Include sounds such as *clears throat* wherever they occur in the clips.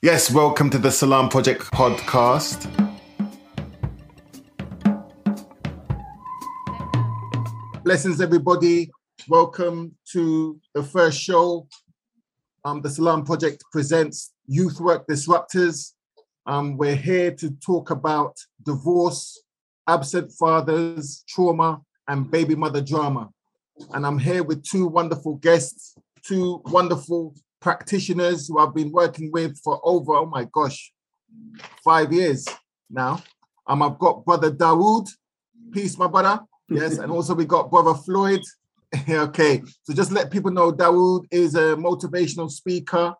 Yes, welcome to the Salam Project podcast. Blessings, everybody. Welcome to the first show. Um, the Salam Project presents Youth Work Disruptors. Um, we're here to talk about divorce, absent fathers, trauma, and baby mother drama. And I'm here with two wonderful guests, two wonderful practitioners who I've been working with for over, oh my gosh, five years now. Um, I've got brother Dawood. Peace, my brother. Yes, and also we got brother Floyd. *laughs* okay, so just let people know Dawood is a motivational speaker.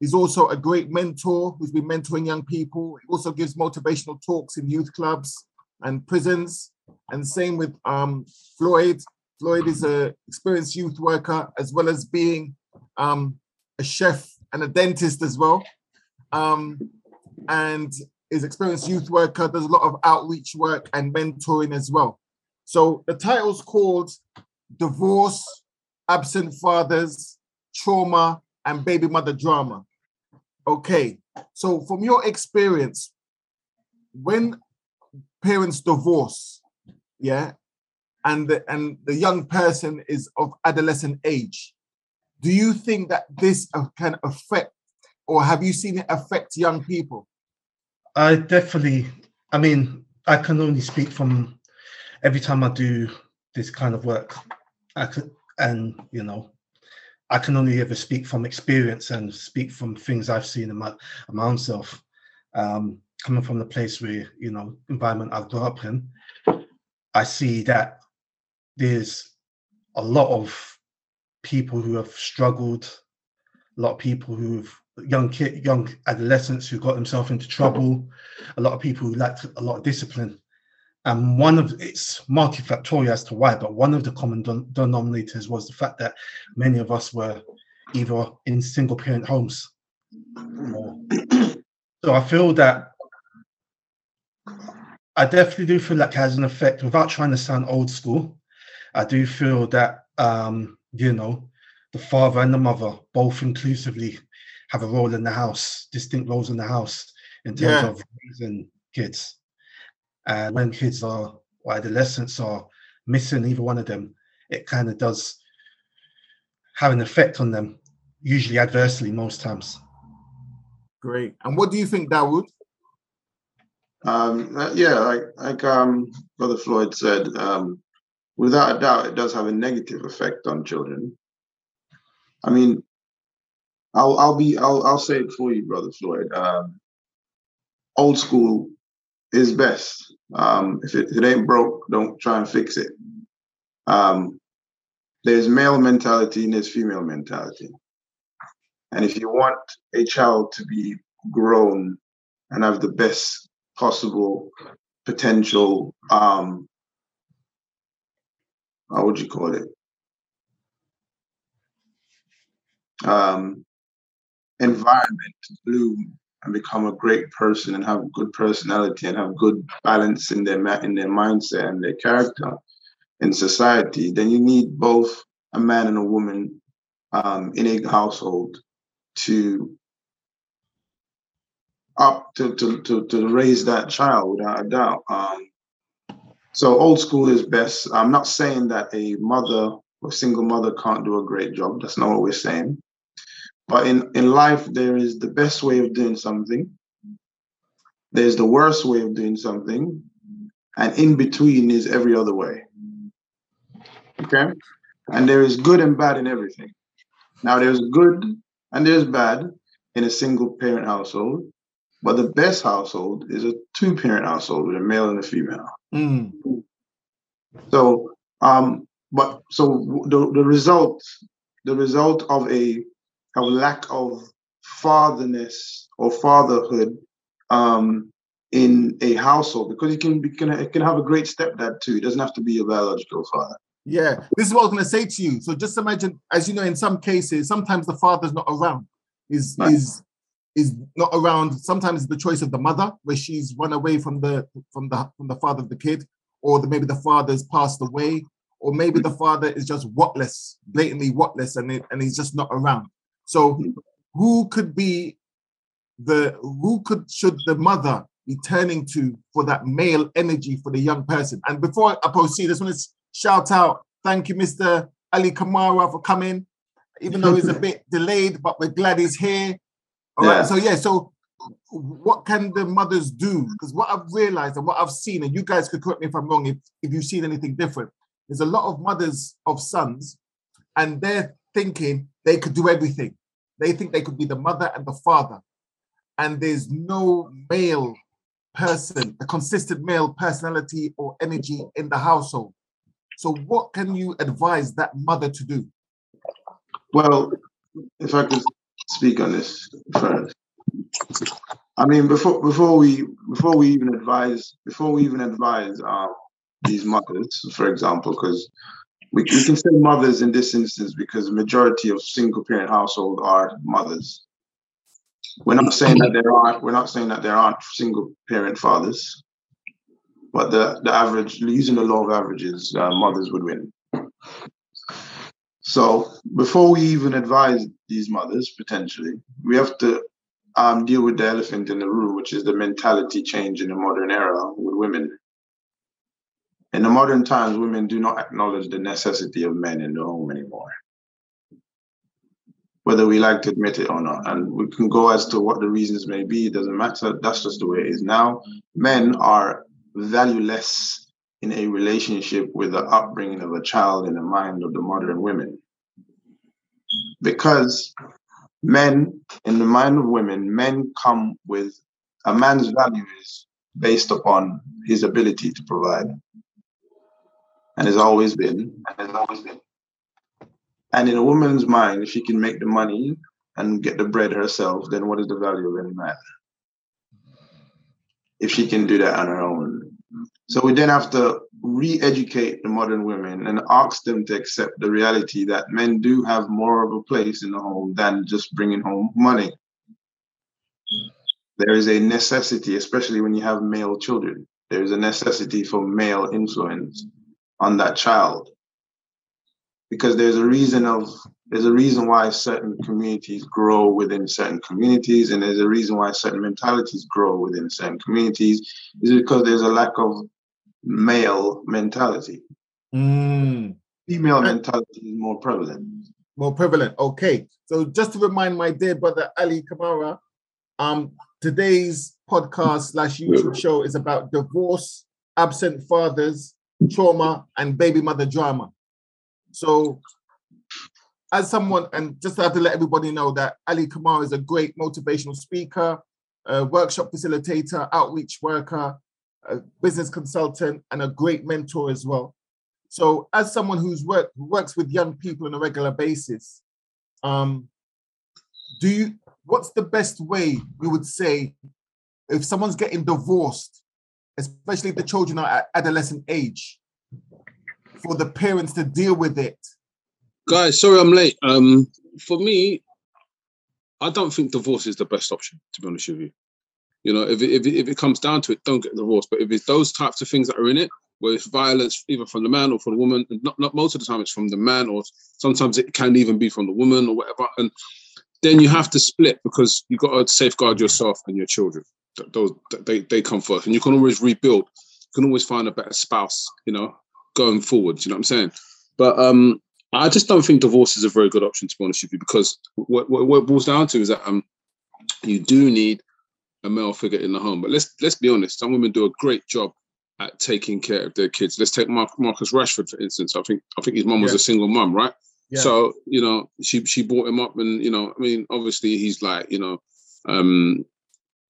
He's also a great mentor who's been mentoring young people. He also gives motivational talks in youth clubs and prisons. And same with um, Floyd. Floyd is a experienced youth worker as well as being um, a chef and a dentist as well. Um, and is experienced youth worker, does a lot of outreach work and mentoring as well. So the title's called Divorce, Absent Fathers, Trauma, and Baby Mother Drama. Okay, so from your experience, when parents divorce, yeah, and the, and the young person is of adolescent age, do you think that this uh, can affect, or have you seen it affect young people? I definitely. I mean, I can only speak from every time I do this kind of work. I and you know, I can only ever speak from experience and speak from things I've seen in my, in my own self. Um, coming from the place where you know environment I've grown up in, I see that there's a lot of people who have struggled, a lot of people who've young kid, young adolescents who got themselves into trouble, a lot of people who lacked a lot of discipline. And one of it's multifactorial as to why, but one of the common denominators was the fact that many of us were either in single parent homes. *clears throat* so I feel that I definitely do feel like it has an effect without trying to sound old school. I do feel that um, you know, the father and the mother both inclusively have a role in the house, distinct roles in the house in terms yeah. of raising kids. And when kids are or adolescents are missing either one of them, it kind of does have an effect on them, usually adversely most times. Great. And what do you think, Dawood? Um, uh, yeah, like like um, Brother Floyd said, um, without a doubt, it does have a negative effect on children. I mean, I'll I'll be I'll I'll say it for you, Brother Floyd. Um, old school is best. Um, if, it, if it ain't broke, don't try and fix it. Um, there's male mentality and there's female mentality. And if you want a child to be grown and have the best possible potential, um, how would you call it? Um, environment bloom and become a great person and have good personality and have good balance in their in their mindset and their character in society, then you need both a man and a woman um, in a household to up to, to, to, to raise that child without a doubt. Um, so old school is best. I'm not saying that a mother or single mother can't do a great job. That's not what we're saying. But in, in life, there is the best way of doing something, there's the worst way of doing something, and in between is every other way. Okay? And there is good and bad in everything. Now, there's good and there's bad in a single parent household, but the best household is a two parent household with a male and a female. Mm. So, um, but so the, the result, the result of a a lack of fatherness or fatherhood um, in a household because it can, be, can it can have a great stepdad too. It doesn't have to be a biological father. Yeah, this is what I was going to say to you. So just imagine, as you know, in some cases, sometimes the father's not around. Is right. is is not around. Sometimes the choice of the mother, where she's run away from the from the from the father of the kid, or the, maybe the father's passed away, or maybe the father is just whatless, blatantly whatless, and it, and he's just not around. So who could be the who could should the mother be turning to for that male energy for the young person? And before I proceed, I just want to shout out, thank you, Mr. Ali Kamara, for coming. Even though he's a *laughs* bit delayed, but we're glad he's here. All yeah. right. So yeah, so what can the mothers do? Because what I've realized and what I've seen, and you guys could correct me if I'm wrong if, if you've seen anything different, there's a lot of mothers of sons, and they're thinking they could do everything. They think they could be the mother and the father. And there's no male person, a consistent male personality or energy in the household. So, what can you advise that mother to do? Well, if I could speak on this first. I mean, before before we before we even advise before we even advise um, these mothers, for example, because we, we can say mothers in this instance because the majority of single parent household are mothers. We're not saying that there aren't we're not saying that there aren't single parent fathers, but the the average using the law of averages, uh, mothers would win. So before we even advise these mothers potentially, we have to um, deal with the elephant in the room, which is the mentality change in the modern era with women. In the modern times, women do not acknowledge the necessity of men in the home anymore, whether we like to admit it or not. And we can go as to what the reasons may be, it doesn't matter. That's just the way it is now. Men are valueless in a relationship with the upbringing of a child in the mind of the modern women. Because men, in the mind of women, men come with a man's value is based upon his ability to provide. And has always been, and has always been. And in a woman's mind, if she can make the money and get the bread herself, then what is the value of any man? If she can do that on her own. So we then have to re-educate the modern women and ask them to accept the reality that men do have more of a place in the home than just bringing home money. There is a necessity, especially when you have male children, there is a necessity for male influence on that child. Because there's a reason of there's a reason why certain communities grow within certain communities, and there's a reason why certain mentalities grow within certain communities, is because there's a lack of male mentality. Mm. Female mentality is more prevalent. More prevalent. Okay. So just to remind my dear brother Ali Kamara, um, today's podcast slash YouTube show is about divorce, absent fathers, trauma, and baby mother drama. So as someone, and just have to let everybody know that Ali Kamara is a great motivational speaker, workshop facilitator, outreach worker, business consultant, and a great mentor as well. So, as someone who's work who works with young people on a regular basis, um, do you? What's the best way you would say if someone's getting divorced, especially if the children are at adolescent age, for the parents to deal with it? Guys, sorry I'm late. Um, for me, I don't think divorce is the best option. To be honest with you, you know, if it, if it, if it comes down to it, don't get divorced. But if it's those types of things that are in it, where it's violence either from the man or from the woman, and not, not most of the time it's from the man, or sometimes it can even be from the woman or whatever. And then you have to split because you've got to safeguard yourself and your children. Those they they come first, and you can always rebuild. You can always find a better spouse, you know, going forward. You know what I'm saying? But um, I just don't think divorce is a very good option to be honest with you, because what, what, what it boils down to is that um, you do need a male figure in the home. But let's let's be honest, some women do a great job at taking care of their kids. Let's take Mark, Marcus Rashford for instance. I think I think his mum was yeah. a single mum, right? Yeah. So you know she she brought him up, and you know I mean obviously he's like you know um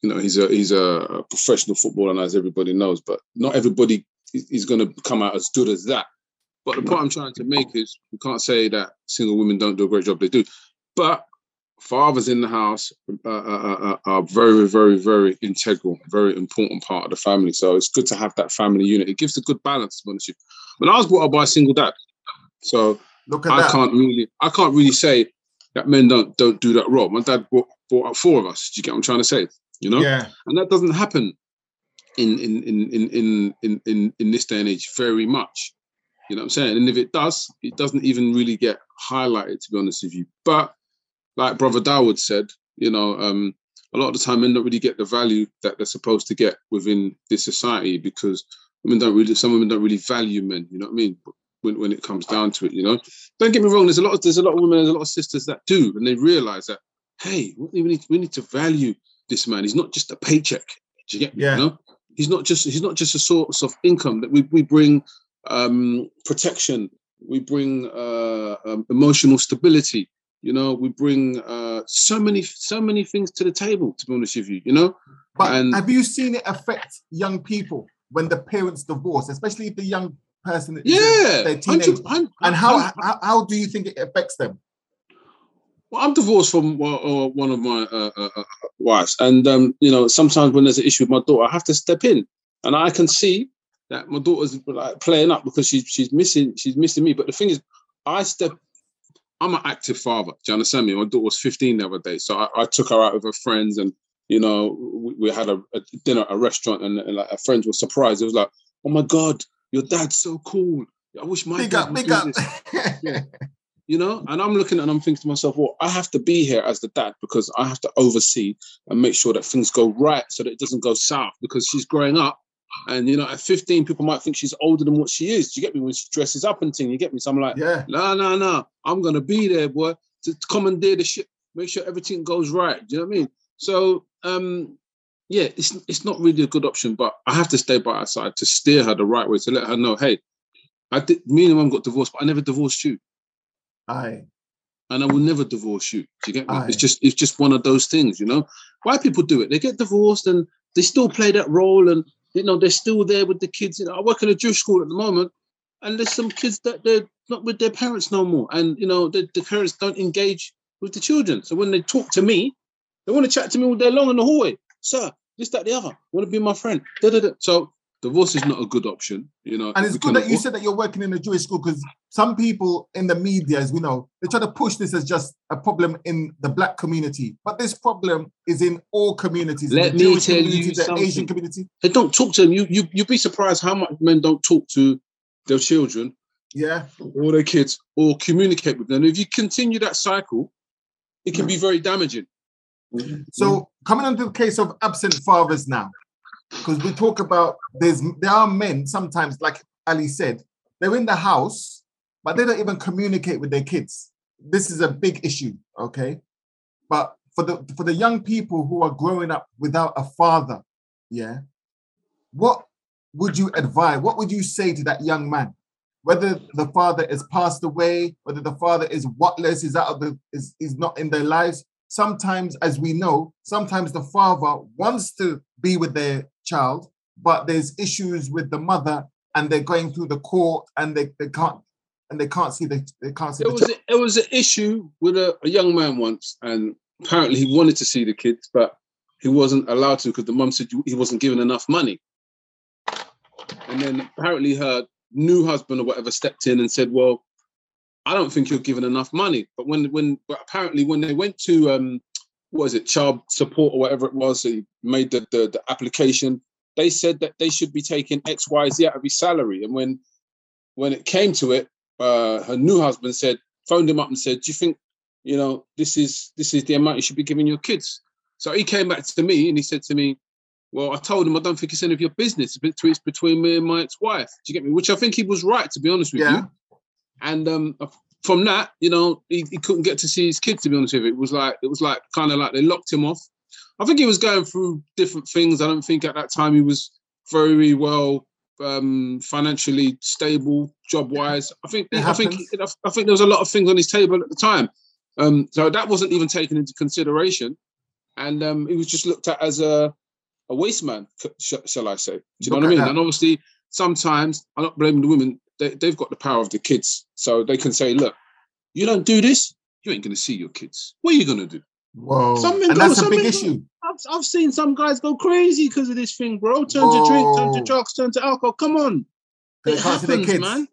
you know he's a he's a professional footballer as everybody knows, but not everybody is going to come out as good as that. But the point I'm trying to make is we can't say that single women don't do a great job. They do, but fathers in the house uh, uh, uh, uh, are very, very, very integral, very important part of the family. So it's good to have that family unit. It gives a good balance. When I was brought up by a single dad, so I that. can't really, I can't really say that men don't don't do that role. My dad brought, brought up four of us. Do you get what I'm trying to say? You know, yeah, and that doesn't happen in in in in in in in this day and age very much. You know what I'm saying? And if it does, it doesn't even really get highlighted, to be honest with you. But like Brother Dawood said, you know, um, a lot of the time men don't really get the value that they're supposed to get within this society because women don't really some women don't really value men. You know what I mean? When, when it comes down to it, you know. Don't get me wrong. There's a lot of there's a lot of women, there's a lot of sisters that do, and they realize that hey, we need we need to value this man. He's not just a paycheck. Do you get me? Yeah. You know? He's not just he's not just a source of income that we we bring um, protection. We bring uh, um, emotional stability. You know, we bring uh, so many so many things to the table. To be honest with you, you know. But And- have you seen it affect young people when the parents divorce, especially if the young person Yeah, teenage? 100 And how, how how do you think it affects them? Well, I'm divorced from one uh, one of my uh, uh, uh, wives, and um, you know, sometimes when there's an issue with my daughter, I have to step in, and I can see that my daughter's like playing up because she's she's missing she's missing me. But the thing is, I step. I'm an active father. Do you understand me? My daughter was 15 the other day, so I, I took her out with her friends, and you know, we, we had a, a dinner at a restaurant, and, and like her friends were surprised. It was like, "Oh my god, your dad's so cool! I wish my Big dad up, would big do up. this." *laughs* Yeah. you know and i'm looking and i'm thinking to myself well i have to be here as the dad because i have to oversee and make sure that things go right so that it doesn't go south because she's growing up and you know at 15 people might think she's older than what she is do you get me when she dresses up and thing you get me so i'm like yeah. no no no i'm gonna be there boy to commandeer the ship make sure everything goes right do you know what i mean so um yeah it's it's not really a good option but i have to stay by her side to steer her the right way to let her know hey i did me and mum got divorced but i never divorced you Aye. and I will never divorce you. Do you get me? Aye. It's just it's just one of those things, you know. Why people do it? They get divorced and they still play that role, and you know they're still there with the kids. You know, I work in a Jewish school at the moment, and there's some kids that they're not with their parents no more, and you know the, the parents don't engage with the children. So when they talk to me, they want to chat to me all day long in the hallway. Sir, this, that, the other. Want to be my friend? Da, da, da. So divorce is not a good option, you know. And it's good that you said that you're working in a Jewish school because some people in the media, as we know, they try to push this as just a problem in the black community. But this problem is in all communities. Let the me Jewish tell you the Asian community. they don't talk to them. You you you'd be surprised how much men don't talk to their children Yeah. or their kids or communicate with them. If you continue that cycle, it can be very damaging. So coming on to the case of absent fathers now, because we talk about there's there are men sometimes, like Ali said, they're in the house, but they don't even communicate with their kids. This is a big issue, okay? But for the for the young people who are growing up without a father, yeah, what would you advise? What would you say to that young man? Whether the father is passed away, whether the father is whatless, is out of the is, is not in their lives, sometimes, as we know, sometimes the father wants to be with their child, but there's issues with the mother, and they're going through the court, and they, they can't and they can't see the they can't see It the was child. a, there was an issue with a, a young man once, and apparently he wanted to see the kids, but he wasn't allowed to because the mum said he wasn't given enough money. And then apparently her new husband or whatever stepped in and said, "Well, I don't think you're given enough money." But when when but apparently when they went to um was it child support or whatever it was, he made the, the the application. They said that they should be taking X Y Z out of his salary, and when when it came to it, uh, her new husband said, phoned him up and said, "Do you think, you know, this is this is the amount you should be giving your kids?" So he came back to me and he said to me, "Well, I told him I don't think it's any of your business. It's between, it's between me and my ex-wife. Do you get me?" Which I think he was right, to be honest with Yeah. you. And um, from that, you know, he, he couldn't get to see his kids. To be honest with you, it was like it was like kind of like they locked him off. I think he was going through different things. I don't think at that time he was very well um, financially stable, job wise. I think I think. I think there was a lot of things on his table at the time. Um, so that wasn't even taken into consideration, and um, he was just looked at as a a waste man, shall I say? Do you know Look what I mean? that. And obviously, sometimes I'm not blaming the women. They, they've got the power of the kids, so they can say, "Look, you don't do this, you ain't going to see your kids. What are you going to do?" Whoa. Some men and that's a big men issue. I've, I've seen some guys go crazy because of this thing, bro. Turn to drink, turn to drugs, turn to alcohol. Come on, They it can't see their happens, kids. man.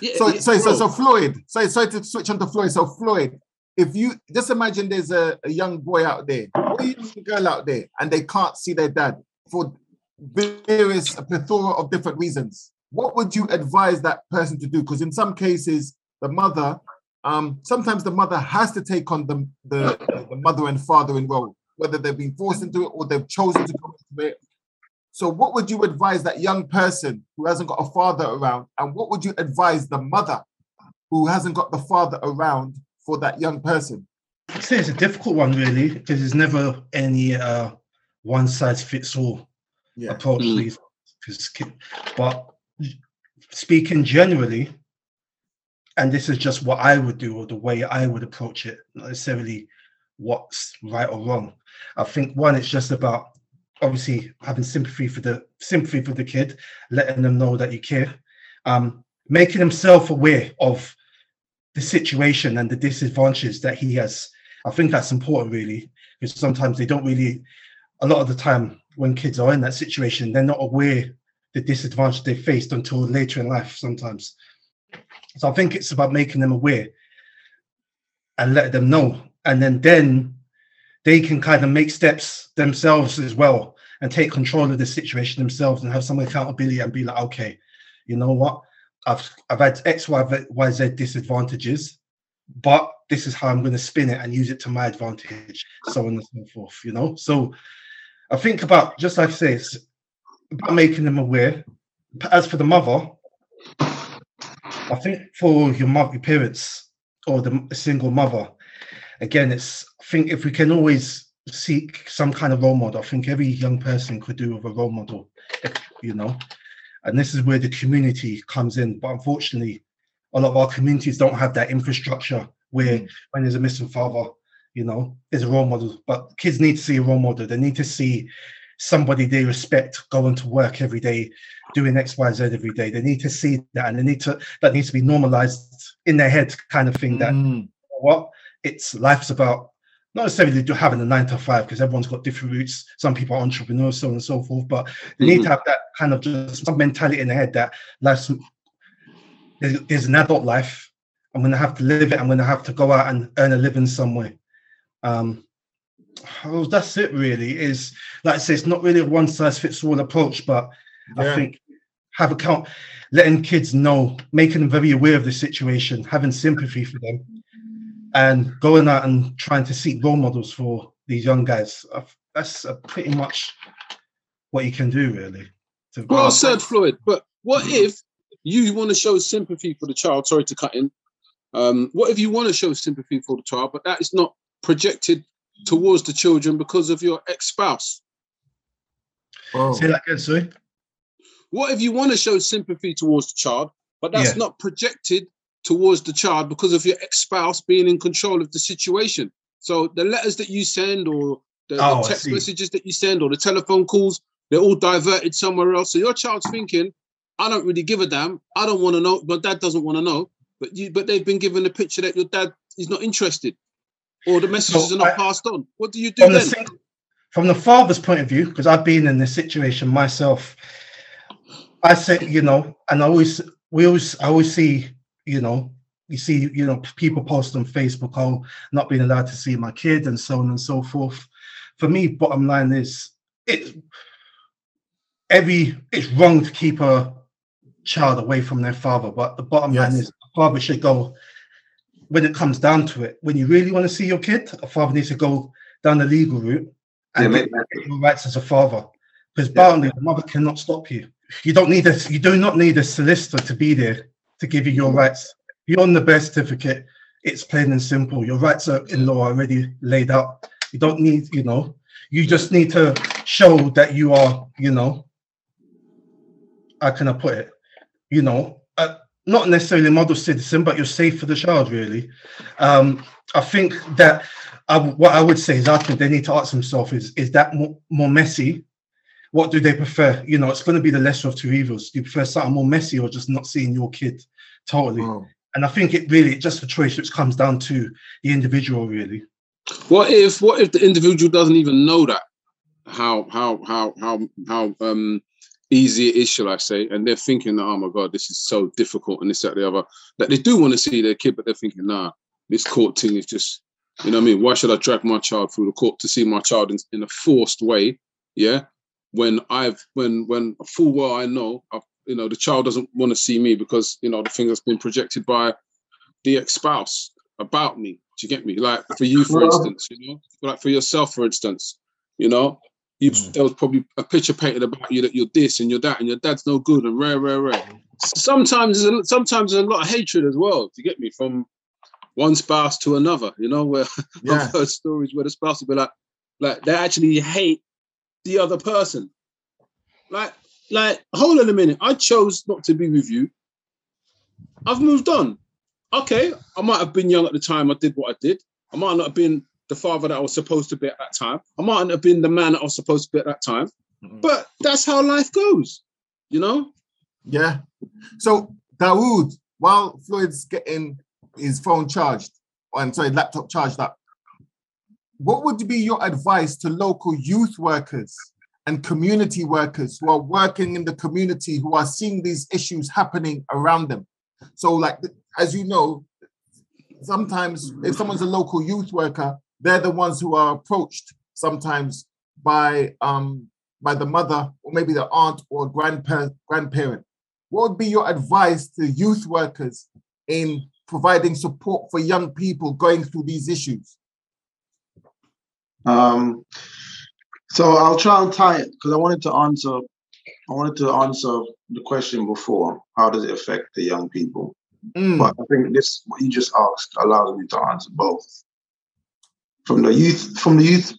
Yeah, So, yeah, so, so, so Floyd, so sorry to switch on to Floyd. So Floyd, if you just imagine there's a, a young boy out there or a young girl out there and they can't see their dad for various a plethora of different reasons, what would you advise that person to do? Because in some cases, the mother, um, sometimes the mother has to take on the, the, the mother and father in role. whether they've been forced into it or they've chosen to go into it. So, what would you advise that young person who hasn't got a father around, and what would you advise the mother who hasn't got the father around for that young person? I'd say it's a difficult one, really, because there's never any uh, one size fits all Yeah. approach. to Mm. these- 'cause ki- But speaking generally, and this is just what I would do or the way I would approach it, not necessarily what's right or wrong. I think one, it's just about obviously having sympathy for the sympathy for the kid, letting them know that you care, um, making himself aware of the situation and the disadvantages that he has. I think that's important, really, because sometimes they don't really. A lot of the time, when kids are in that situation, they're not aware the disadvantage they faced until later in life. Sometimes, so I think it's about making them aware and letting them know, and then then they can kind of make steps themselves as well and take control of the situation themselves and have some accountability and be like, okay, you know what, I've I've had X, Y, Y, Z disadvantages, but this is how I'm going to spin it and use it to my advantage, so on and so forth. You know, so I think about just like I say, about making them aware. As for the mother, I think for your mother, your parents, or the single mother, again, it's I think if we can always seek some kind of role model, I think every young person could do with a role model, you know. And this is where the community comes in. But unfortunately, a lot of our communities don't have that infrastructure where Mm. when there's a missing father, you know, there's a role model. But kids need to see a role model. They need to see somebody they respect going to work every day, doing X, Y, Z every day. They need to see that and they need to that needs to be normalized in their head kind of thing that Mm. what it's life's about not necessarily having a nine to five because everyone's got different routes. Some people are entrepreneurs, so on and so forth. But they need to have that kind of just some mentality in their head that life's there's, there's an adult life. I'm gonna have to live it. I'm gonna have to go out and earn a living somewhere. Um, well, that's it. Really, is like I say, it's not really a one size fits all approach, but I think have account, letting kids know, making them very aware of the situation, having sympathy for them, and going out and trying to seek role models for these young guys. Uh, That's uh, pretty much what you can do, really. Well said, Floyd. But what if you want to show sympathy for the child? Sorry to cut in. Um, what if you want to show sympathy for the child, but that is not projected towards the children because of your ex-spouse? Oh. Say that again, sorry. What if you want to show sympathy towards the child, but that's Yeah. not projected towards the child because of your ex-spouse being in control of the situation? So the letters that you send, or the, the Oh, I text messages that you send, or the telephone calls, they're all diverted somewhere else. So your child's thinking, "I don't really give a damn. I don't want to know. My dad doesn't want to know." But you, but they've been given a picture that your dad is not interested, or the messages So are not I- passed on. What do you do From the, then? sing- from the father's point of view, because I've been in this situation myself, I say, you know, and I always, we always, I always see, you know, you see, you know, people post on Facebook, oh, not being allowed to see my kid and so on and so forth. For me, bottom line is it every it's wrong to keep a child away from their father, but the bottom line is a father should go when it comes down to it. When you really want to see your kid, a father needs to go down the legal route and make get your rights as a father. Because Yeah. the mother cannot stop you. You don't need a you do not need a solicitor to be there to give you your rights. You're on the birth certificate. It's plain and simple. Your rights are in law already laid out. You don't need, you know, you just need to show that you are, you know, how can I put it? You know, not necessarily a model citizen, but you're safe for the child, really. Um, I think that I, what I would say is I think they need to ask themselves is is that more, more messy? What do they prefer? You know, it's going to be the lesser of two evils. Do you prefer something more messy or just not seeing your kid totally? Oh. And I think it really just a choice which comes down to the individual, really. What if what if the individual doesn't even know that how how how how how um easy it is, shall I say, and they're thinking, that, oh my god, this is so difficult and this that the other. That they do want to see their kid, but they're thinking, nah, this court thing is just, you know what I mean? Why should I drag my child through the court to see my child in, in a forced way? Yeah. When I've when when full well I know I've, you know the child doesn't want to see me because you know the thing that's been projected by the ex-spouse. about me. Do you get me? Like for you, for instance, you know, like for yourself, for instance, you know, you Mm. there was probably a picture painted about you that you're this and you're that and your dad's no good and rare, rare, rare. Sometimes there's a, sometimes there's a lot of hatred as well. Do you get me? From one spouse to another, you know, where *laughs* Yeah. I've heard stories where the spouse will be like, like they actually hate the other person. Like, like, hold on a minute. I chose not to be with you. I've moved on. Okay, I might have been young at the time I did what I did. I might not have been the father that I was supposed to be at that time. I might not have been the man that I was supposed to be at that time. Mhm. But that's how life goes, you know? Yeah. So Dawood, while Floyd's getting his phone charged, and sorry, laptop charged up, what would be your advice to local youth workers and community workers who are working in the community who are seeing these issues happening around them? So, like as you know, sometimes if someone's a local youth worker, they're the ones who are approached sometimes by um by the mother or maybe the aunt or grandparent grandparent what would be your advice to youth workers in providing support for young people going through these issues? Um, so I'll try and tie it because I wanted to answer. I wanted to answer the question before. How does it affect the young people? Mm, But I think this what you just asked allows me to answer both. From the youth, from the youth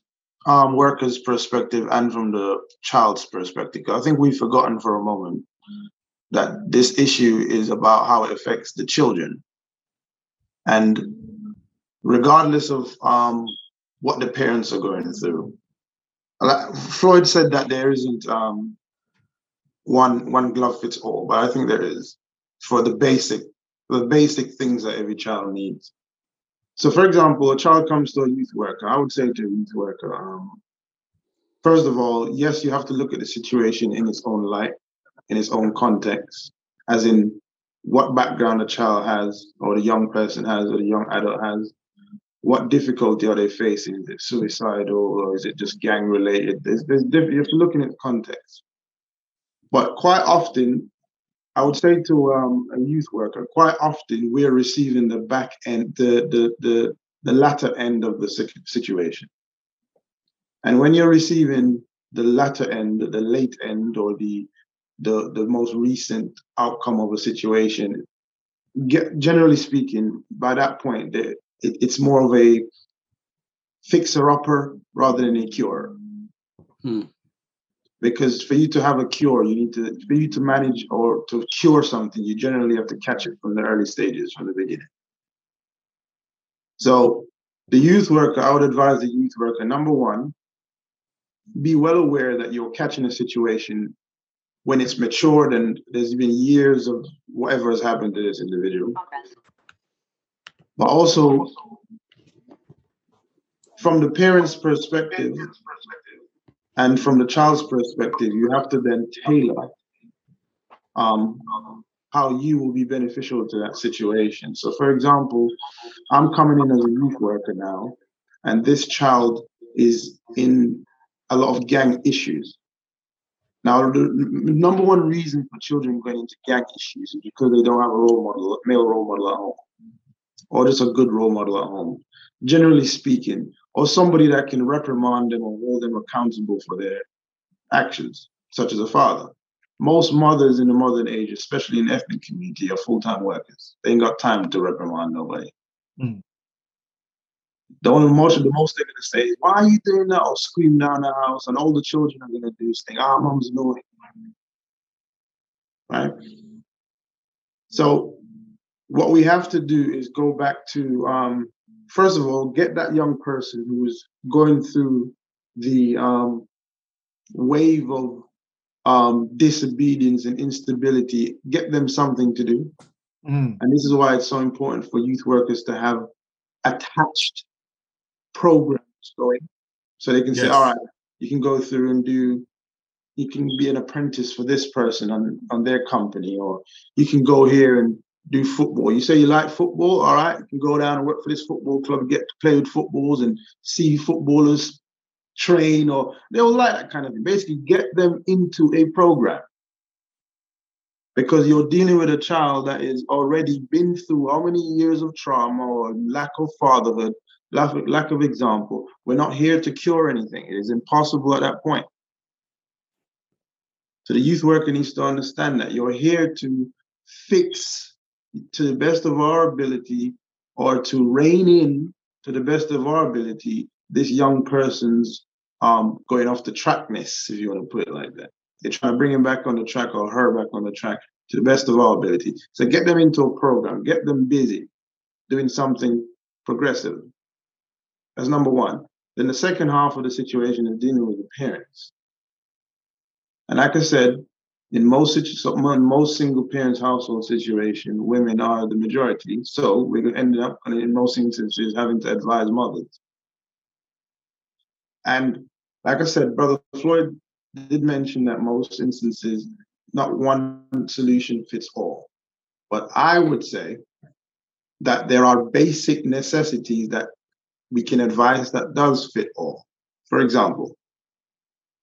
um, workers' perspective, and from the child's perspective. I think we've forgotten for a moment that this issue is about how it affects the children, and regardless of um, what the parents are going through. Like Floyd said that there isn't um, one one glove fits all, but I think there is for the basic the basic things that every child needs. So, for example, a child comes to a youth worker. I would say to a youth worker, um, first of all, yes, you have to look at the situation in its own light, in its own context, as in what background a child has, or the young person has, or the young adult has. What difficulty are they facing? Is it suicidal, or is it just gang related? There's, there's diff- you have to look in the context. But quite often, I would say to um, a youth worker, quite often we are receiving the back end, the the the, the latter end of the situation. And when you're receiving the latter end, the late end, or the the the most recent outcome of a situation, get, generally speaking, by that point, the, it, it's more of a fixer upper rather than a cure. Hmm. Because for you to have a cure, you need to for you to manage or to cure something, you generally have to catch it from the early stages, from the beginning. So the youth worker, I would advise the youth worker, number one, be well aware that you're catching a situation when it's matured and there's been years of whatever has happened to this individual. But also from the parent's perspective and from the child's perspective, you have to then tailor um, how you will be beneficial to that situation. So, for example, I'm coming in as a youth worker now, and this child is in a lot of gang issues. Now, the number one reason for children going into gang issues is because they don't have a role model, male role model at home, or just a good role model at home, generally speaking, or somebody that can reprimand them or hold them accountable for their actions, such as a father. Most mothers in the modern age, especially in the ethnic community, are full-time workers. They ain't got time to reprimand nobody. Mm. The only most the most they're gonna say is, "Why are you doing that?" or scream down the house, and all the children are gonna do is think, "Ah, mom's annoying." Right. So, what we have to do is go back to um, first of all, get that young person who is going through the um, wave of um, disobedience and instability, get them something to do. Mm, And this is why it's so important for youth workers to have attached programs going. So they can say, all right, you can go through and do, you can be an apprentice for this person on, on their company, or you can go here and do football. You say you like football, all right, you can go down and work for this football club and get to play with footballs and see footballers train, or they will like that kind of thing. Basically, get them into a program. because you're dealing with a child that has already been through how many years of trauma or lack of fatherhood, lack of, lack of example. We're not here to cure anything. It is impossible at that point. So the youth worker needs to understand that you're here to fix to the best of our ability or to rein in to the best of our ability this young person's um, going off the trackness, if you want to put it like that. They're trying to bring him back on the track or her back on the track to the best of our ability. So get them into a program, get them busy doing something progressive. That's number one. Then the second half of the situation is dealing with the parents. And like I said, in most most single parents household situation, women are the majority. So we're ending up in most instances having to advise mothers. And like I said, Brother Floyd did mention that most instances, not one solution fits all. But I would say that there are basic necessities that we can advise that does fit all. For example,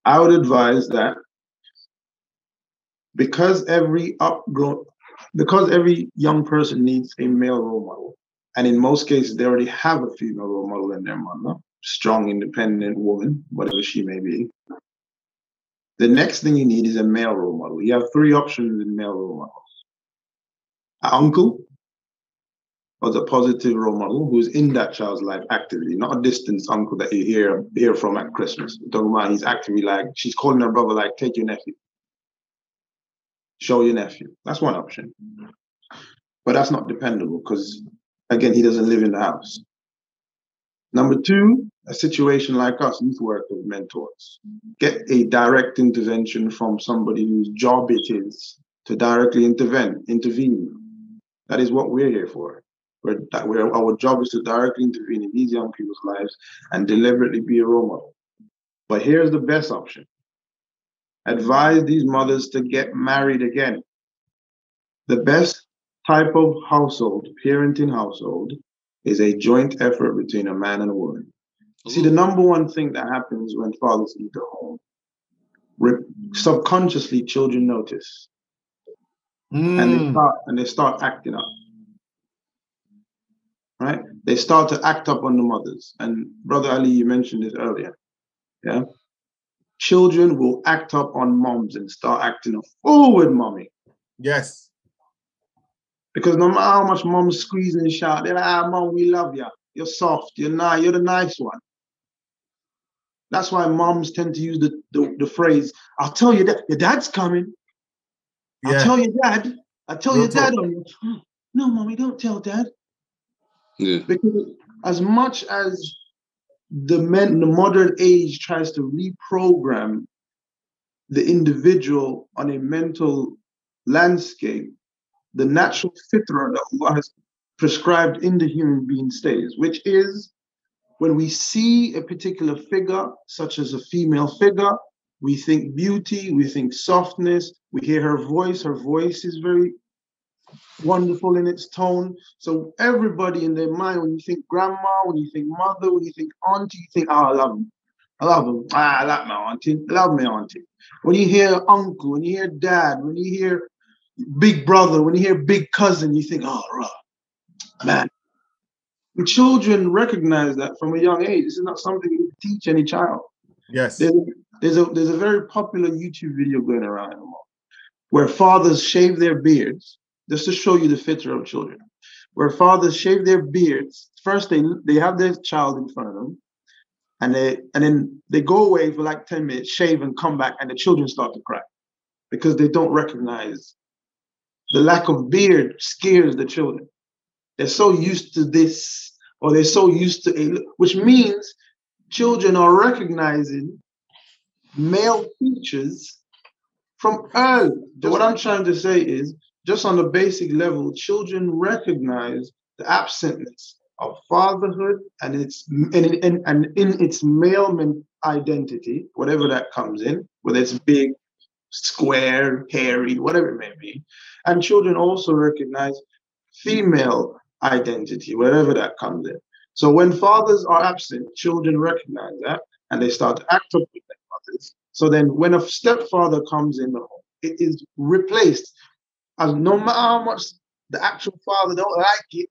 I would advise that because every upgrown, because every young person needs a male role model, and in most cases they already have a female role model in their mother, strong, independent woman, whatever she may be. The next thing you need is a male role model. You have three options in male role models. An uncle, or a positive role model who's in that child's life actively, not a distant uncle that you hear hear from at Christmas. Talking about he's actively like she's calling her brother like, take your nephew. Show your nephew. That's one option. But that's not dependable because again, he doesn't live in the house. Number two, a situation like us, youth with mentors, get a direct intervention from somebody whose job it is to directly intervene, intervene. That is what we're here for. We're, we're, our job is to directly intervene in these young people's lives and deliberately be a role model. But here's the best option. Advise these mothers to get married again. The best type of household, parenting household, is a joint effort between a man and a woman. See, the number one thing that happens when fathers leave the home, re- subconsciously children notice, mm. and they mm. start and they start acting up. Right? They start to act up on the mothers. And brother Ali, you mentioned this earlier. Yeah, children will act up on moms and start acting a fool with mommy. Yes. Because no matter how much mom's squeezing and shout, they're like, ah, mom, we love you. You're soft. You're nice. You're the nice one. That's why moms tend to use the, the, the phrase, I'll tell you that your dad's coming. I'll tell your dad. I'll tell Real your dad. *gasps* no, mommy, don't tell dad. Yeah. Because as much as the men, the modern age tries to reprogram the individual on a mental landscape, the natural fitra that Allah has prescribed in the human being stays, which is when we see a particular figure, such as a female figure, we think beauty, we think softness, we hear her voice, her voice is very wonderful in its tone. So everybody in their mind, when you think grandma, when you think mother, when you think auntie, you think, oh, I love them. I love them. Ah, I like my auntie. I love my auntie. When you hear uncle, when you hear dad, when you hear big brother, when you hear big cousin, you think, oh, man. And children recognize that from a young age. This is not something you teach any child. Yes. There's a, there's a, there's a very popular YouTube video going around where fathers shave their beards just to show you the fitra of children. Where fathers shave their beards. First, they they have their child in front of them, and they and then they go away for like 10 minutes, shave and come back, and the children start to cry because they don't recognize the lack of beard scares the children. They're so used to this, or they're so used to a, which means children are recognizing male features from early. what I'm trying to say is, just on the basic level, children recognize the absentness of fatherhood and its and, in, and in its male identity, whatever that comes in, whether it's big, square, hairy, whatever it may be. And children also recognize female identity, wherever that comes in. So when fathers are absent, children recognize that and they start to act up with their mothers. So then when a stepfather comes in the home, it is replaced. And no matter how much the actual father don't like it,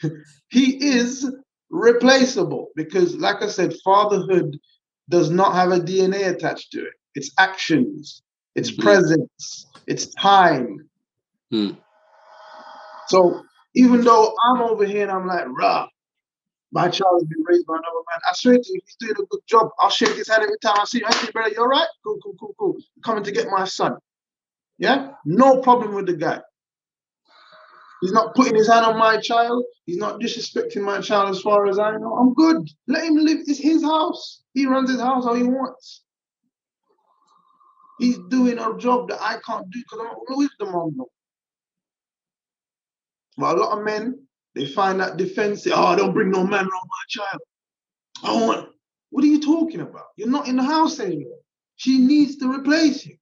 *laughs* he is replaceable because, like I said, fatherhood does not have a DNA attached to it. It's actions, it's Mhm. presence, it's time. Hmm. So even though I'm over here and I'm like, rah, my child has been raised by another man. I swear to you, he's doing a good job. I'll shake his hand every time I see him. I say, brother, you all right? Cool, cool, cool, cool. Coming to get my son. Yeah? No problem with the guy. He's not putting his hand on my child. He's not disrespecting my child as far as I know. I'm good. Let him live. It's his house. He runs his house how he wants. He's doing a job that I can't do because I'm with the mom. But a lot of men, they find that defensive. Oh, I don't bring no man around my child. I want. What are you talking about? You're not in the house anymore. She needs to replace you.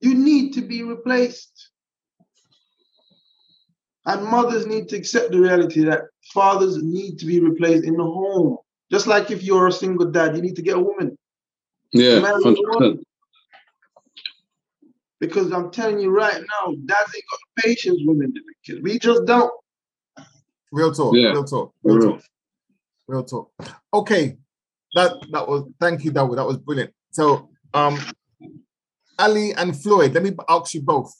You need to be replaced. And mothers need to accept the reality that fathers need to be replaced in the home. Just like if you're a single dad, you need to get a woman. Yeah, Marry hundred percent. woman. Because I'm telling you right now, dads ain't got the patience women to the kids. We just don't. Real talk. Yeah. Real talk. Real Real. talk. Real talk. Okay. That that was thank you, Dawood. That was brilliant. So um Ali and Floyd, let me ask you both.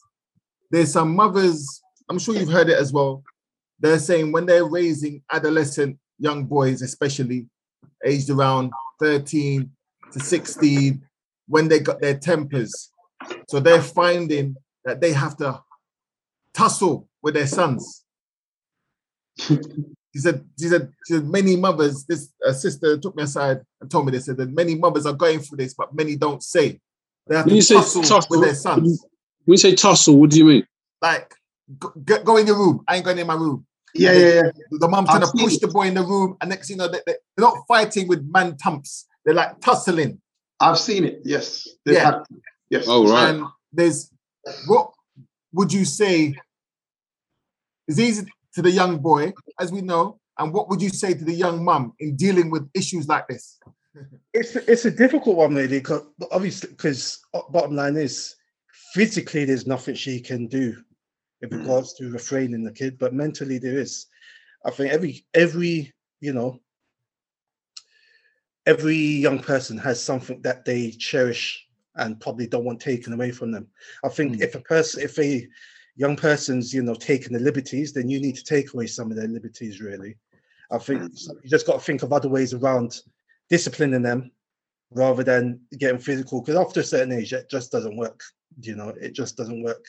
There's some mothers, I'm sure you've heard it as well. They're saying when they're raising adolescent young boys, especially aged around 13 to 16, when they got their tempers. So they're finding that they have to tussle with their sons. She said, she said, said many mothers, this sister took me aside and told me this, said that many mothers are going through this, but many don't say. They have When to you say tussle, tussle, with their sons. When you say tussle, what do you mean? Like, go, go go in your room. I ain't going in my room. Yeah, yeah, yeah. The mom's trying I've to push it. the boy in the room, and next thing you know, they, they- they're not fighting with man tumps. They're like tussling. I've seen it. Yes. They've Yeah. had- yes. Oh, right. And there's what would you say is easy to the young boy, as we know, and what would you say to the young mum in dealing with issues like this? It's it's a difficult one really, cause, obviously, because bottom line is physically there's nothing she can do in regards to refraining the kid, but mentally there is. I think every every you know every young person has something that they cherish and probably don't want taken away from them. I think Mm. if a person if a young person's you know taking the liberties, then you need to take away some of their liberties. Really, I think you just got to think of other ways around disciplining them rather than getting physical because after a certain age it just doesn't work you know it just doesn't work.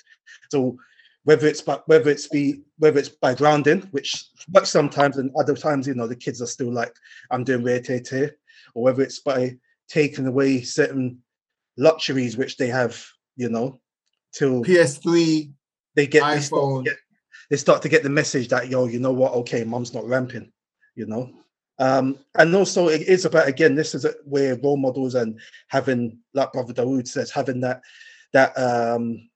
So whether it's by whether it's be whether it's by grounding which works sometimes and other times you know the kids are still like i'm doing rare tear or whether it's by taking away certain luxuries which they have you know till PS3, they get they start, iPhone. get they start to get the message that yo you know what? Okay mom's not ramping you know um and also it is about again this is a, where role models and having like brother Dawood says having that that um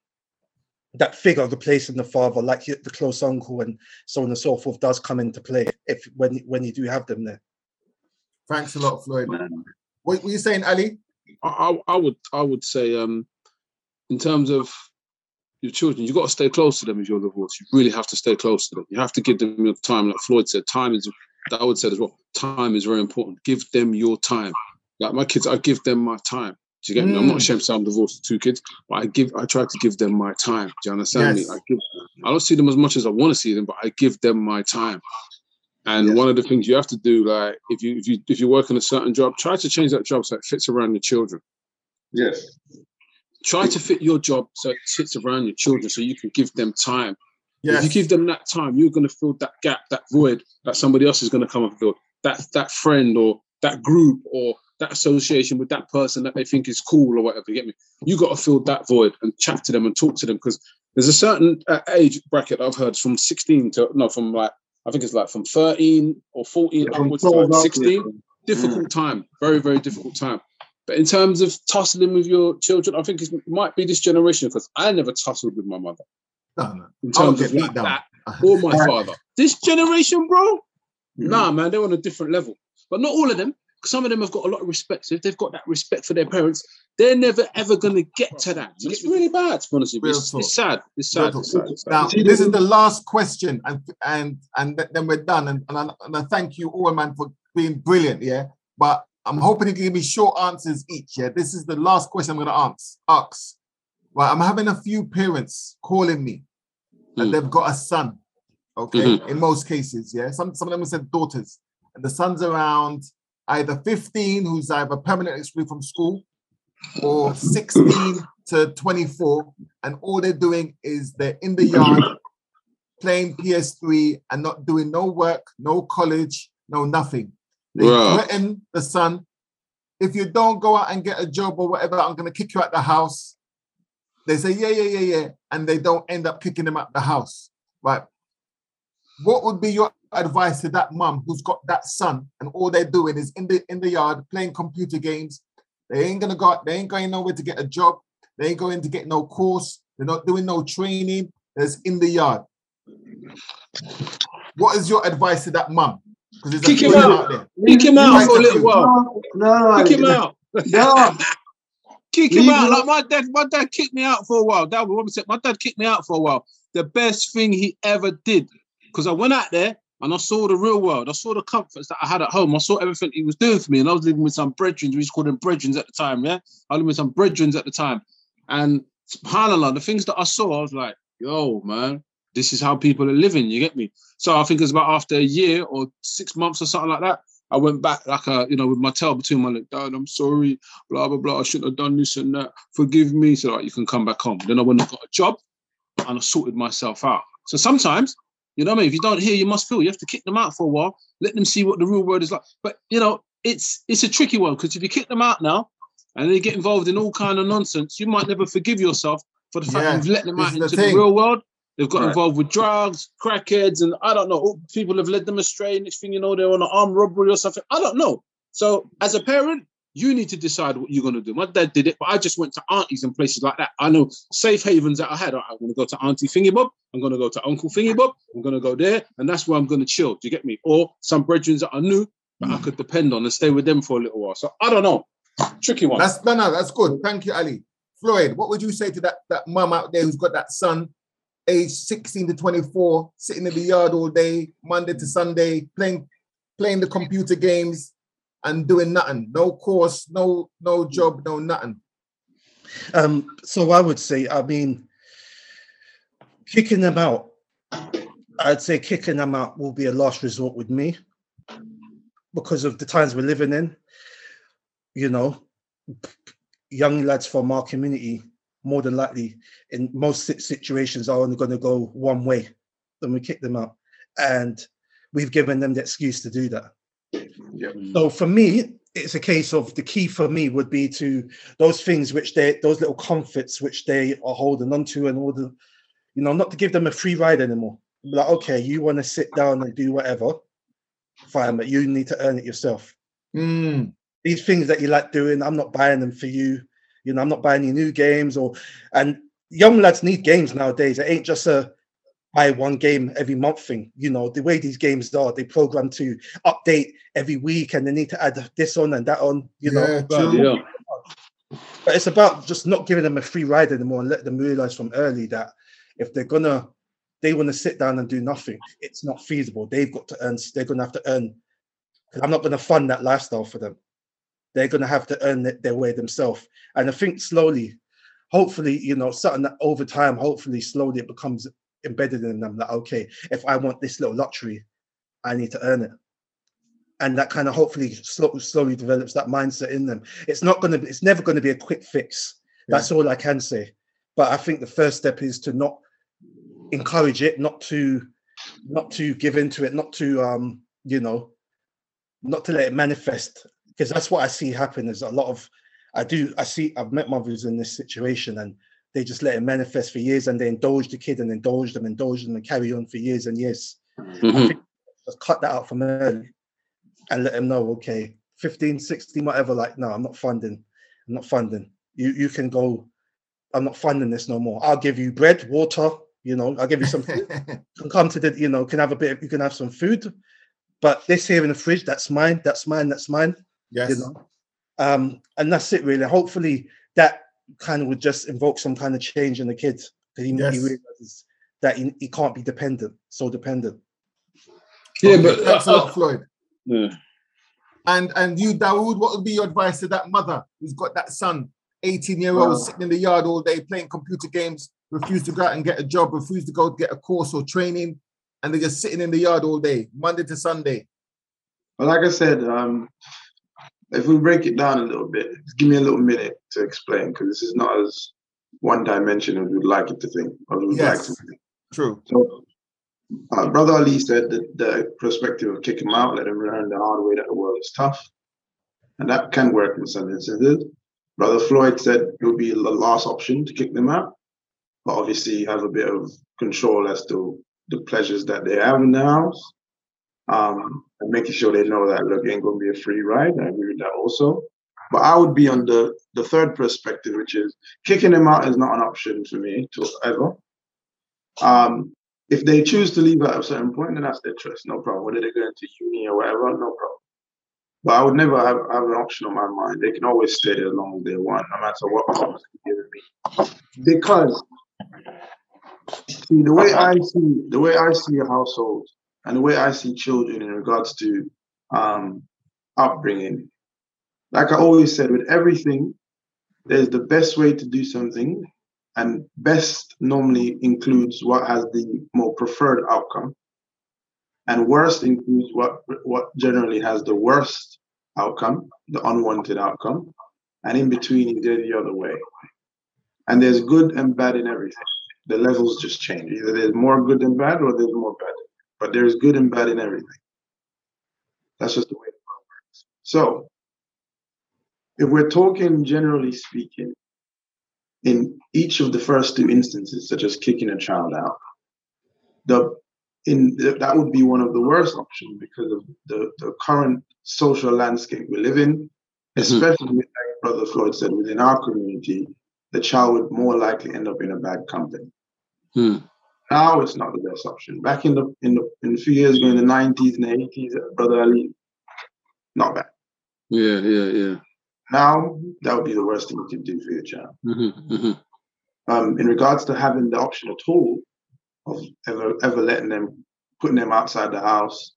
that figure replacing the father like the close uncle and so on and so forth does come into play if when when you do have them there Thanks a lot, Floyd. What were you saying, Ali? I, I, I would I would say um in terms of your children, you've got to stay close to them if you're divorced. You really have to stay close to them. You have to give them your time. Like Floyd said, time is that I would say as well. Time is very important. Give them your time. Like my kids, I give them my time. Do you get me? I'm not Mm. ashamed to say I'm divorced with two kids, but I give I try to give them my time. Do you understand Yes. me? I give I don't see them as much as I want to see them, but I give them my time. And Yes. one of the things you have to do, like if you if you if you work in a certain job, try to change that job so it fits around your children. Yes. Try to fit your job so it fits around your children, so you can give them time. Yes. If you give them that time, you're going to fill that gap, that void that somebody else is going to come up and fill. That that friend or that group or that association with that person that they think is cool or whatever. You get me? You got to fill that void and chat to them and talk to them because there's a certain uh, age bracket I've heard from 16 to no, from like I think it's like from 13 or 14 From onwards to 12 like upwards. 16. Difficult time, very very difficult time. But in terms of tussling with your children, I think it might be this generation because I never tussled with my mother No, no. in terms of get like down. that *laughs* or oh, my *laughs* father. This generation, bro, mm-hmm. nah, man, they're on a different level. But not all of them. some of them have got a lot of respect. So if they've got that respect for their parents, they're never ever going to get to that. And it's really bad, to be honest. Real It's, it's sad. It's sad. It's sad. It's sad. Now, this is the last question, and and and then we're done. And, and, I, and I thank you all, man, for being brilliant. Yeah, but I'm hoping you can give me short answers each. Yeah, this is the last question I'm going to ask. Ask. Right, I'm having a few parents calling me, and Mm. they've got a son. Okay, in most cases, yeah. Some some of them said daughters, and the son's around either 15, who's either permanently excluded from school, or 16 to 24, and all they're doing is they're in the yard playing PS3 and not doing no work, no college, no nothing. They threaten the son. If you don't go out and get a job or whatever, I'm gonna kick you out the house. They say, yeah, yeah, yeah, yeah, and they don't end up kicking them out the house. Right. What would be your advice to that mum who's got that son and all they're doing is in the in the yard playing computer games? They ain't gonna go they ain't going nowhere to get a job, they ain't going to get no course, they're not doing no training, there's in the yard. What is your advice to that mum? Because there's Kick him out. out. Kick him out for a little while. No, no, Kick him out. no. Kick him out. Like my dad, my dad kicked me out for a while. That was what I said. My dad kicked me out for a while. The best thing he ever did. Because I went out there and I saw the real world. I saw the comforts that I had at home. I saw everything he was doing for me. And I was living with some brethren. We used to call them brethren at the time. Yeah. I was living with some brethren at the time. And subhanAllah, the things that I saw, I was like, yo, man, this is how people are living. You get me? So I think it was about after a year or six months or something like that. I went back like a, you know, with my tail between my legs. Dad, I'm sorry blah blah blah. I shouldn't have done this and that. Forgive me. So like, you can come back home. Then I went and got a job, and I sorted myself out. So sometimes, you know, what I mean, if you don't hear, you must feel. You have to kick them out for a while, let them see what the real world is like. But you know, it's it's a tricky one because if you kick them out now, and they get involved in all kind of nonsense, you might never forgive yourself for the fact Yeah, you've let them out is the into the, real world. They've got Right. involved with drugs, crackheads, and I don't know. People have led them astray. Next thing you know, they're on an armed robbery or something. I don't know. So, as a parent, you need to decide what you're going to do. My dad did it, but I just went to aunties and places like that. I know safe havens that I had. I'm going to go to Auntie Thingy Bob. I'm going to go to Uncle Thingy Bob. I'm going to go there, and that's where I'm going to chill. Do you get me? Or some brethren that I knew that I mm. could depend on and stay with them for a little while. So I don't know. Tricky one. That's no, no, that's good. Thank you, Ali. Floyd, what would you say to that that mum out there who's got that son, age 16 to 24, sitting in the yard all day, Monday to Sunday, playing playing the computer games and doing nothing, no course, no no job, no nothing. Um, so I would say, I mean, kicking them out. I'd say kicking them out will be a last resort with me because of the times we're living in. You know, young lads from our community, more than likely, in most situations, are only going to go one way. Then we kick them out, and we've given them the excuse to do that. So for me, it's a case of the key for me would be to those things which they those little comforts which they are holding on to and all the you know not to give them a free ride anymore. Like okay you want to sit down and do whatever fine but you need to earn it yourself. Mm, these things that you like doing i'm not buying them for you you know i'm not buying any new games or and young lads need games nowadays it ain't just a buy one game every month thing you know the way these games are they program to update every week and they need to add this on and that on you know yeah, Right, true. yeah. but it's about just not giving them a free ride anymore and let them realize from early that if they're gonna they want to sit down and do nothing, it's not feasible. They've got to earn, they're gonna have to earn I'm not gonna fund that lifestyle for them. They're gonna have to earn it their way themselves. And I think slowly, hopefully, you know, something that over time, hopefully slowly it becomes embedded in them that okay, if I want this little luxury, I need to earn it. And that kind of hopefully slow, slowly develops that mindset in them. It's not going to be, it's never going to be a quick fix. That's all I can say. But I think the first step is to not encourage it, not to not to give into it, not to um, you know, not to let it manifest. Because that's what I see happen is a lot of I do I see I've met mothers in this situation and they just let it manifest for years and they indulge the kid and indulge them, indulge them and carry on for years and years. Mhm. Just cut that out from early and let them know, okay, 15, 16, whatever, like, no, I'm not funding. I'm not funding. You you can go, I'm not funding this no more. I'll give you bread, water, you know, I'll give you some food. *laughs* You can come to the, you know, can have a bit, you can have some food. But this here in the fridge, that's mine, that's mine, that's mine. Yes. You know, um, and that's it really. Hopefully, that kind of would just invoke some kind of change in the kids. He, Yes. he realizes that he, he can't be dependent, so dependent. Yeah, but thanks a lot, Floyd. yeah. And and you, Dawood, what would be your advice to that mother who's got that son, 18 year old, Wow. sitting in the yard all day playing computer games, refuse to go out and get a job, refuse to go get a course or training, and they're just sitting in the yard all day, Monday to Sunday. But like I said, um, if we break it down a little bit, give me a little minute to explain because this is not as one dimensional as we'd like it to think. Or we'd like to think. True. So, uh, Brother Ali said that the perspective of kick him out, let him learn the hard way that the world is tough. And that can work in some instances. Brother Floyd said it would be the last option to kick them out, but obviously you have a bit of control as to the pleasures that they have in the house. Um, and making sure they know that look, it ain't gonna be a free ride. I agree with that also. But I would be on the the third perspective, which is kicking them out is not an option for me to ever. Um, if they choose to leave at a certain point, then that's their choice, no problem. Whether they're going to uni or whatever, no problem. But I would never have, have an option on my mind. They can always stay there as long as they want, no matter what options they're me. Because see the way I see the way I see a household and the way I see children in regards to um, upbringing, like I always said, with everything, there's the best way to do something and best normally includes what has the more preferred outcome. And worst includes what what generally has the worst outcome the unwanted outcome and in between is there the other way. And there's good and bad in everything. The levels just change. Either there's more good than bad or there's more bad but there's good and bad in everything that's just the way the world works so if we're talking generally speaking in each of the first two instances, such as kicking a child out, the in that would be one of the worst options because of the, the current social landscape we live in, especially with, like Brother Floyd said, within our community, the child would more likely end up in a bad company. Hmm. Now it's not the best option. Back in the in the in a few years ago, in the nineties and the eighties, Brother Ali, not bad. Yeah, yeah, yeah. Now that would be the worst thing you can do for your child. hmm hmm um, in regards to having the option at all of ever ever letting them putting them outside the house,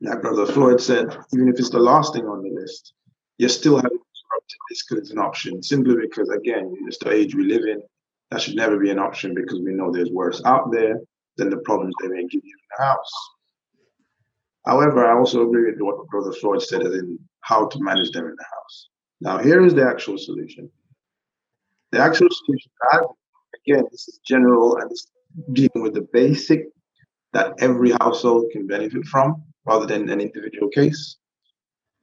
like Brother Floyd said, even if it's the last thing on the list, you're still having disrupted this because it's an option. Simply because again, it's the age we live in. That should never be an option because we know there's worse out there than the problems they may give you in the house. However, I also agree with what Brother Floyd said as in how to manage them in the house. Now, here is the actual solution. The actual solution, again, this is general and it's dealing with the basic that every household can benefit from rather than an individual case.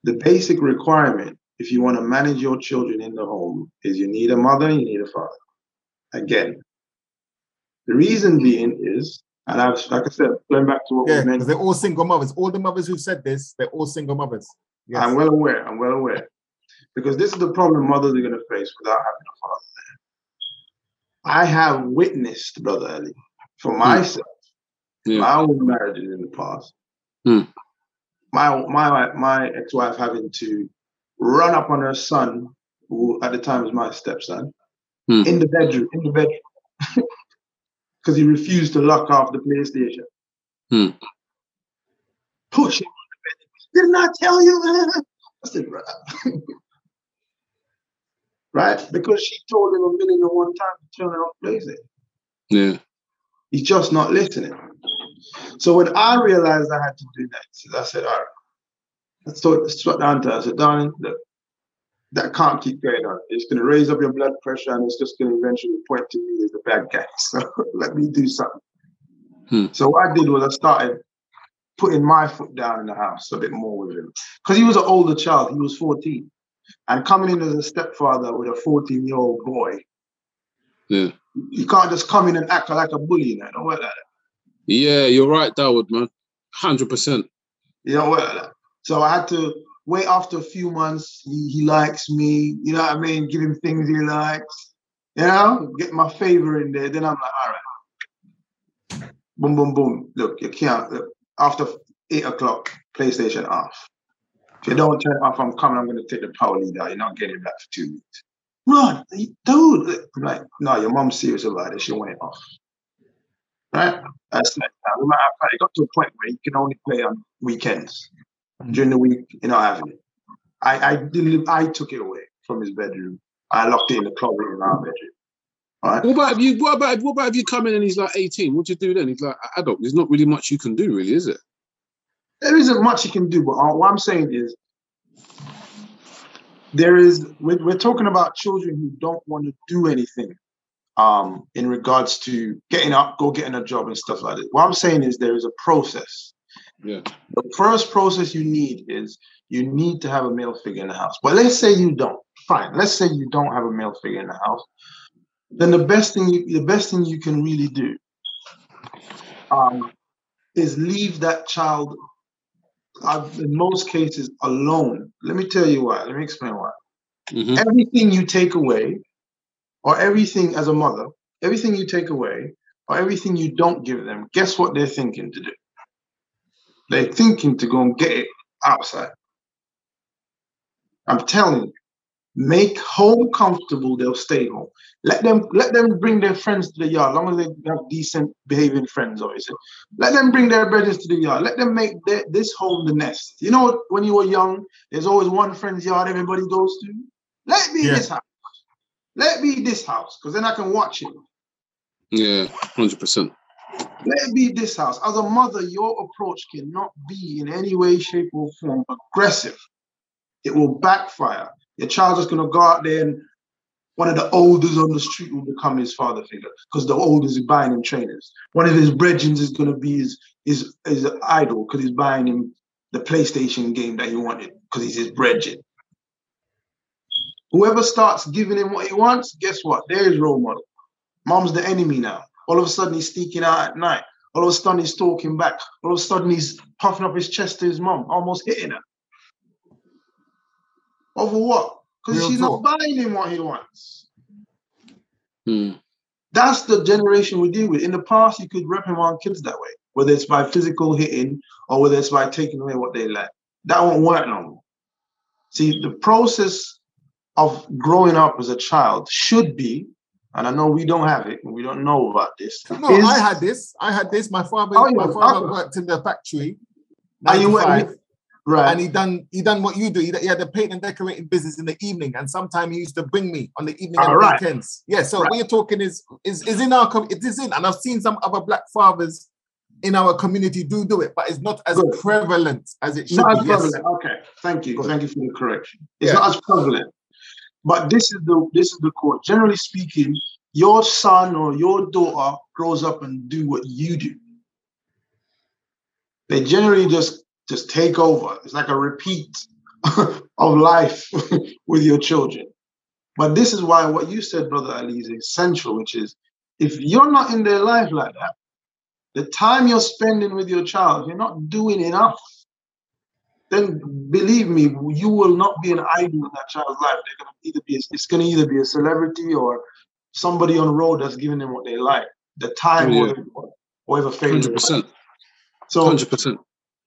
The basic requirement, if you want to manage your children in the home, is you need a mother you need a father. Again, the reason being is, and I've, like I said, going back to what Yeah, we because mentioned, they're all single mothers. All the mothers who've said this, they're all single mothers. Yes. I'm well aware, I'm well aware. Because this is the problem mothers are going to face without having a father there. I have witnessed, Brother Ali, for myself, Yeah. my own marriages in the past. Hmm. My my my ex-wife having to run up on her son, who at the time was my stepson, Hmm. in the bedroom, in the bedroom, because he refused to lock off the PlayStation. Hmm. Push him on the bed. Didn't I tell you? *laughs* I said, "Bruh." *laughs* right? Because she told him a million and one time to turn off PlayStation. Yeah. He's just not listening. So when I realized I had to do that, I said, all right, let's talk, let's talk down to her. I said, darling, look, that can't keep going on. It's going to raise up your blood pressure and it's just going to eventually point to me as the bad guy. *laughs* So let me do something. Hmm. So what I did was I started putting my foot down in the house a bit more with him. Because he was an older child, he was 14. And coming in as a stepfather with a 14 year old boy, Yeah. you can't just come in and act like a bully, you know, don't work like that. Yeah, you're right, Dawood, man. 100%. You don't work know what? So I had to wait after a few months. He, he likes me. You know what I mean? Give him things he likes. You know, get my favor in there. Then I'm like, all right. Boom, boom, boom. Look, you can't. Look, after eight o'clock, PlayStation off. If you don't turn off, I'm coming, I'm going to take the power lead out. You're not getting that for two weeks. Run, dude. I'm like, no, your mom's serious about it. She want it off. Right? That's like. No it got to a point where you can only play on weekends. During the week, you're not having it. I I I took it away from his bedroom. I locked it in the closet in our bedroom. All right. What about if you? What about what about if you come in and he's like eighteen? What do you do then? He's like adult. There's not really much you can do, really, is it? There isn't much you can do, but uh, what I'm saying is there is we're, we're talking about children who don't want to do anything um in regards to getting up go getting a job and stuff like that what i'm saying is there is a process Yeah. the first process you need is you need to have a male figure in the house. But let's say you don't. Fine. Let's say you don't have a male figure in the house. Then the best thing you the best thing you can really do um is leave that child uh, in most cases alone. Let me tell you why. Let me explain why. Mhm. everything you take away, or everything as a mother, everything you take away, or everything you don't give them, guess what they're thinking to do? They're thinking to go and get it outside. I'm telling you, make home comfortable, they'll stay home. Let them let them bring their friends to the yard, as long as they have decent behaving friends, obviously. Let them bring their brothers to the yard. Let them make their, this home the nest. You know, when you were young, there's always one friend's yard everybody goes to. Let me Yeah. this house. Let me this house, because then I can watch it. Yeah, hundred percent. Let it be this house. As a mother, your approach cannot be in any way, shape, or form aggressive. It will backfire. Your child is gonna go out there and one of the oldest on the street will become his father figure because the oldest is buying him trainers. One of his brethren is gonna be his his, his idol because he's buying him the PlayStation game that he wanted because he's his brethren. Whoever starts giving him what he wants, guess what? There's role model. Mom's the enemy now. All of a sudden he's sneaking out at night. All of a sudden he's talking back. All of a sudden he's puffing up his chest to his mom, almost hitting her. Over what? Because she's talk. not buying him what he wants. Mm. That's the generation we deal with. In the past, you could reprimand kids that way, whether it's by physical hitting or whether it's by taking away what they like. That won't work no more. See, the process of growing up as a child should be, and I know we don't have it, we don't know about this. No, is- I had this. I had this. My father, Oh, my father worked in the factory. Are you 95, right. and he done he done what you do. He, he had a paint and decorating business in the evening, and sometimes he used to bring me on the evening and All right. weekends. Yeah, so Right. what you're talking is is is in our it is in, and I've seen some other black fathers in our community do do it, but it's not as Good. prevalent as it should not as be. Yes. Okay, thank you. Good. Thank you for the correction. It's Yeah. not as prevalent. But this is the this is the core. Generally speaking, your son or your daughter grows up and do what you do. They generally just just take over. It's like a repeat *laughs* of life *laughs* with your children. But this is why what you said, Brother Ali, is essential, which is if you're not in their life like that, the time you're spending with your child, you're not doing enough then believe me, you will not be an idol in that child's life. They're gonna either be it's gonna either be a celebrity or somebody on the road that's giving them what they like, the time Yeah. or whatever fame. 100%. So, Hundred percent.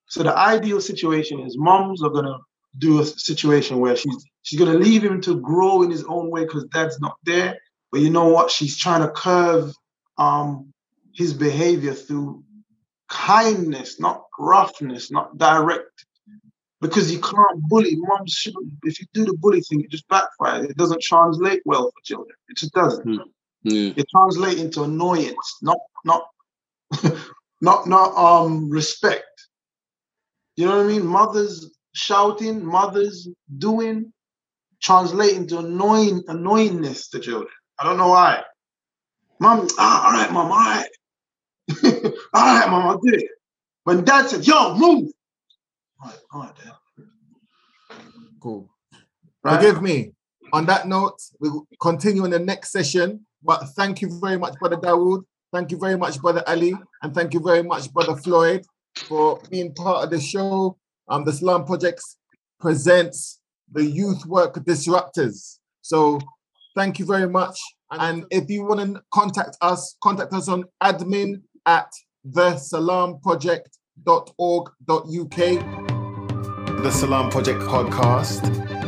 so the ideal situation is moms are gonna do a situation where she's she's gonna leave him to grow in his own way because dad's not there. But you know what? She's trying to curve um his behavior through kindness, not roughness, not direct. Because you can't bully. Moms shouldn't. If you do the bully thing, it just backfires. It doesn't translate well for children. It just doesn't. Yeah. It translates into annoyance, not not *laughs* not not um respect. You know what I mean? Mothers shouting, mothers doing, translate into annoying annoyingness to children. I don't know why. Mom, ah, all right, mom, all right. *laughs* all right, mom, I'll do it. When dad said, yo, move. All right, all right, dad. Cool. Right? Forgive me. On that note, we'll continue in the next session. But thank you very much, Brother Dawood. Thank you very much, Brother Ali. And thank you very much, Brother Floyd, for being part of the show. Um, the Salam Projects presents the Youth Work Disruptors. So thank you very much. And if you want to contact us, contact us on admin at thesalamproject.org.uk. the Salam Project podcast.